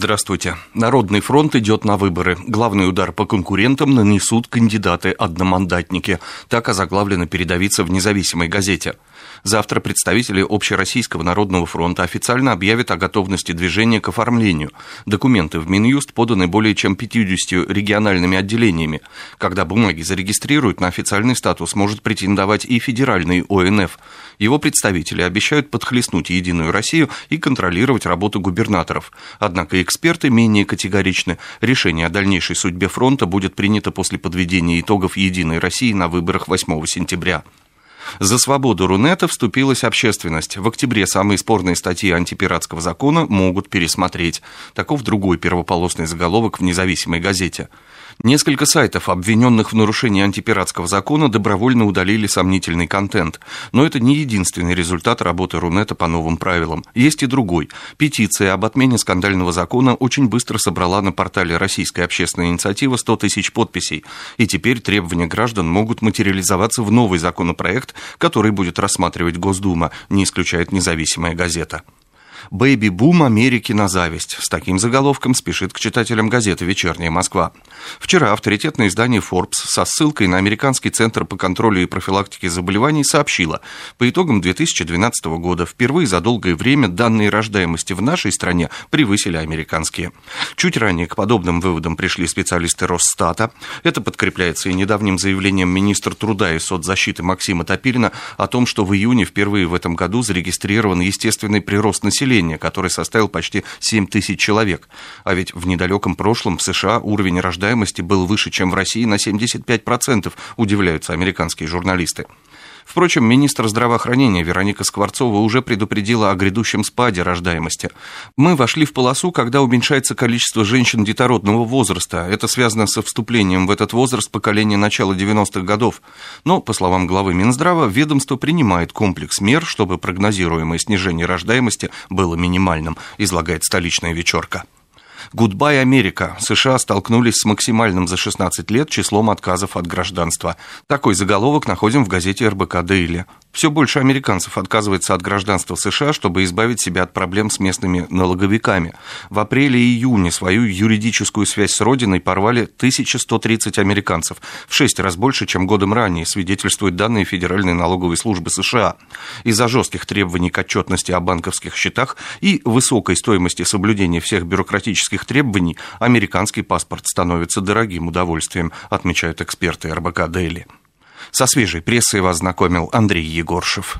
Здравствуйте. Народный фронт идет на выборы. Главный удар по конкурентам нанесут кандидаты-одномандатники. Так озаглавлено передовица в независимой газете. Завтра представители Общероссийского народного фронта официально объявят о готовности движения к оформлению. Документы в Минюст поданы более чем 50 региональными отделениями. Когда бумаги зарегистрируют, на официальный статус может претендовать и федеральный ОНФ. Его представители обещают подхлестнуть Единую Россию и контролировать работу губернаторов. Однако эксперты менее категоричны. Решение о дальнейшей судьбе фронта будет принято после подведения итогов Единой России на выборах 8 сентября. За свободу Рунета вступилась общественность. В октябре самые спорные статьи антипиратского закона могут пересмотреть. Таков другой первополосный заголовок в независимой газете. Несколько сайтов, обвиненных в нарушении антипиратского закона, добровольно удалили сомнительный контент. Но это не единственный результат работы Рунета по новым правилам. Есть и другой. Петиция об отмене скандального закона очень быстро собрала на портале «Российская общественная инициатива» 100 тысяч подписей. И теперь требования граждан могут материализоваться в новый законопроект, который будет рассматривать Госдума, не исключает независимая газета. «Бэйби-бум Америки на зависть». С таким заголовком спешит к читателям газеты «Вечерняя Москва». Вчера авторитетное издание Forbes со ссылкой на Американский центр по контролю и профилактике заболеваний сообщило, по итогам 2012 года впервые за долгое время данные рождаемости в нашей стране превысили американские. Чуть ранее к подобным выводам пришли специалисты Росстата. Это подкрепляется и недавним заявлением министра труда и соцзащиты Максима Топилина о том, что в июне впервые в этом году зарегистрирован естественный прирост населения населения, который составил почти 7 тысяч человек. А ведь в недалеком прошлом в США уровень рождаемости был выше, чем в России на 75%, удивляются американские журналисты. Впрочем, министр здравоохранения Вероника Скворцова уже предупредила о грядущем спаде рождаемости. Мы вошли в полосу, когда уменьшается количество женщин детородного возраста. Это связано со вступлением в этот возраст поколения начала 90-х годов. Но, по словам главы Минздрава, ведомство принимает комплекс мер, чтобы прогнозируемое снижение рождаемости было минимальным, излагает столичная вечерка. Goodbye, Америка. США столкнулись с максимальным за 16 лет числом отказов от гражданства. Такой заголовок находим в газете РБК «Дейли». Все больше американцев отказывается от гражданства США, чтобы избавить себя от проблем с местными налоговиками. В апреле и июне свою юридическую связь с родиной порвали 1130 американцев, в шесть раз больше, чем годом ранее, свидетельствуют данные Федеральной налоговой службы США. Из-за жестких требований к отчетности о банковских счетах и высокой стоимости соблюдения всех бюрократических требований американский паспорт становится дорогим удовольствием, отмечают эксперты РБК Дейли. Со свежей прессой вас знакомил Андрей Егоршев.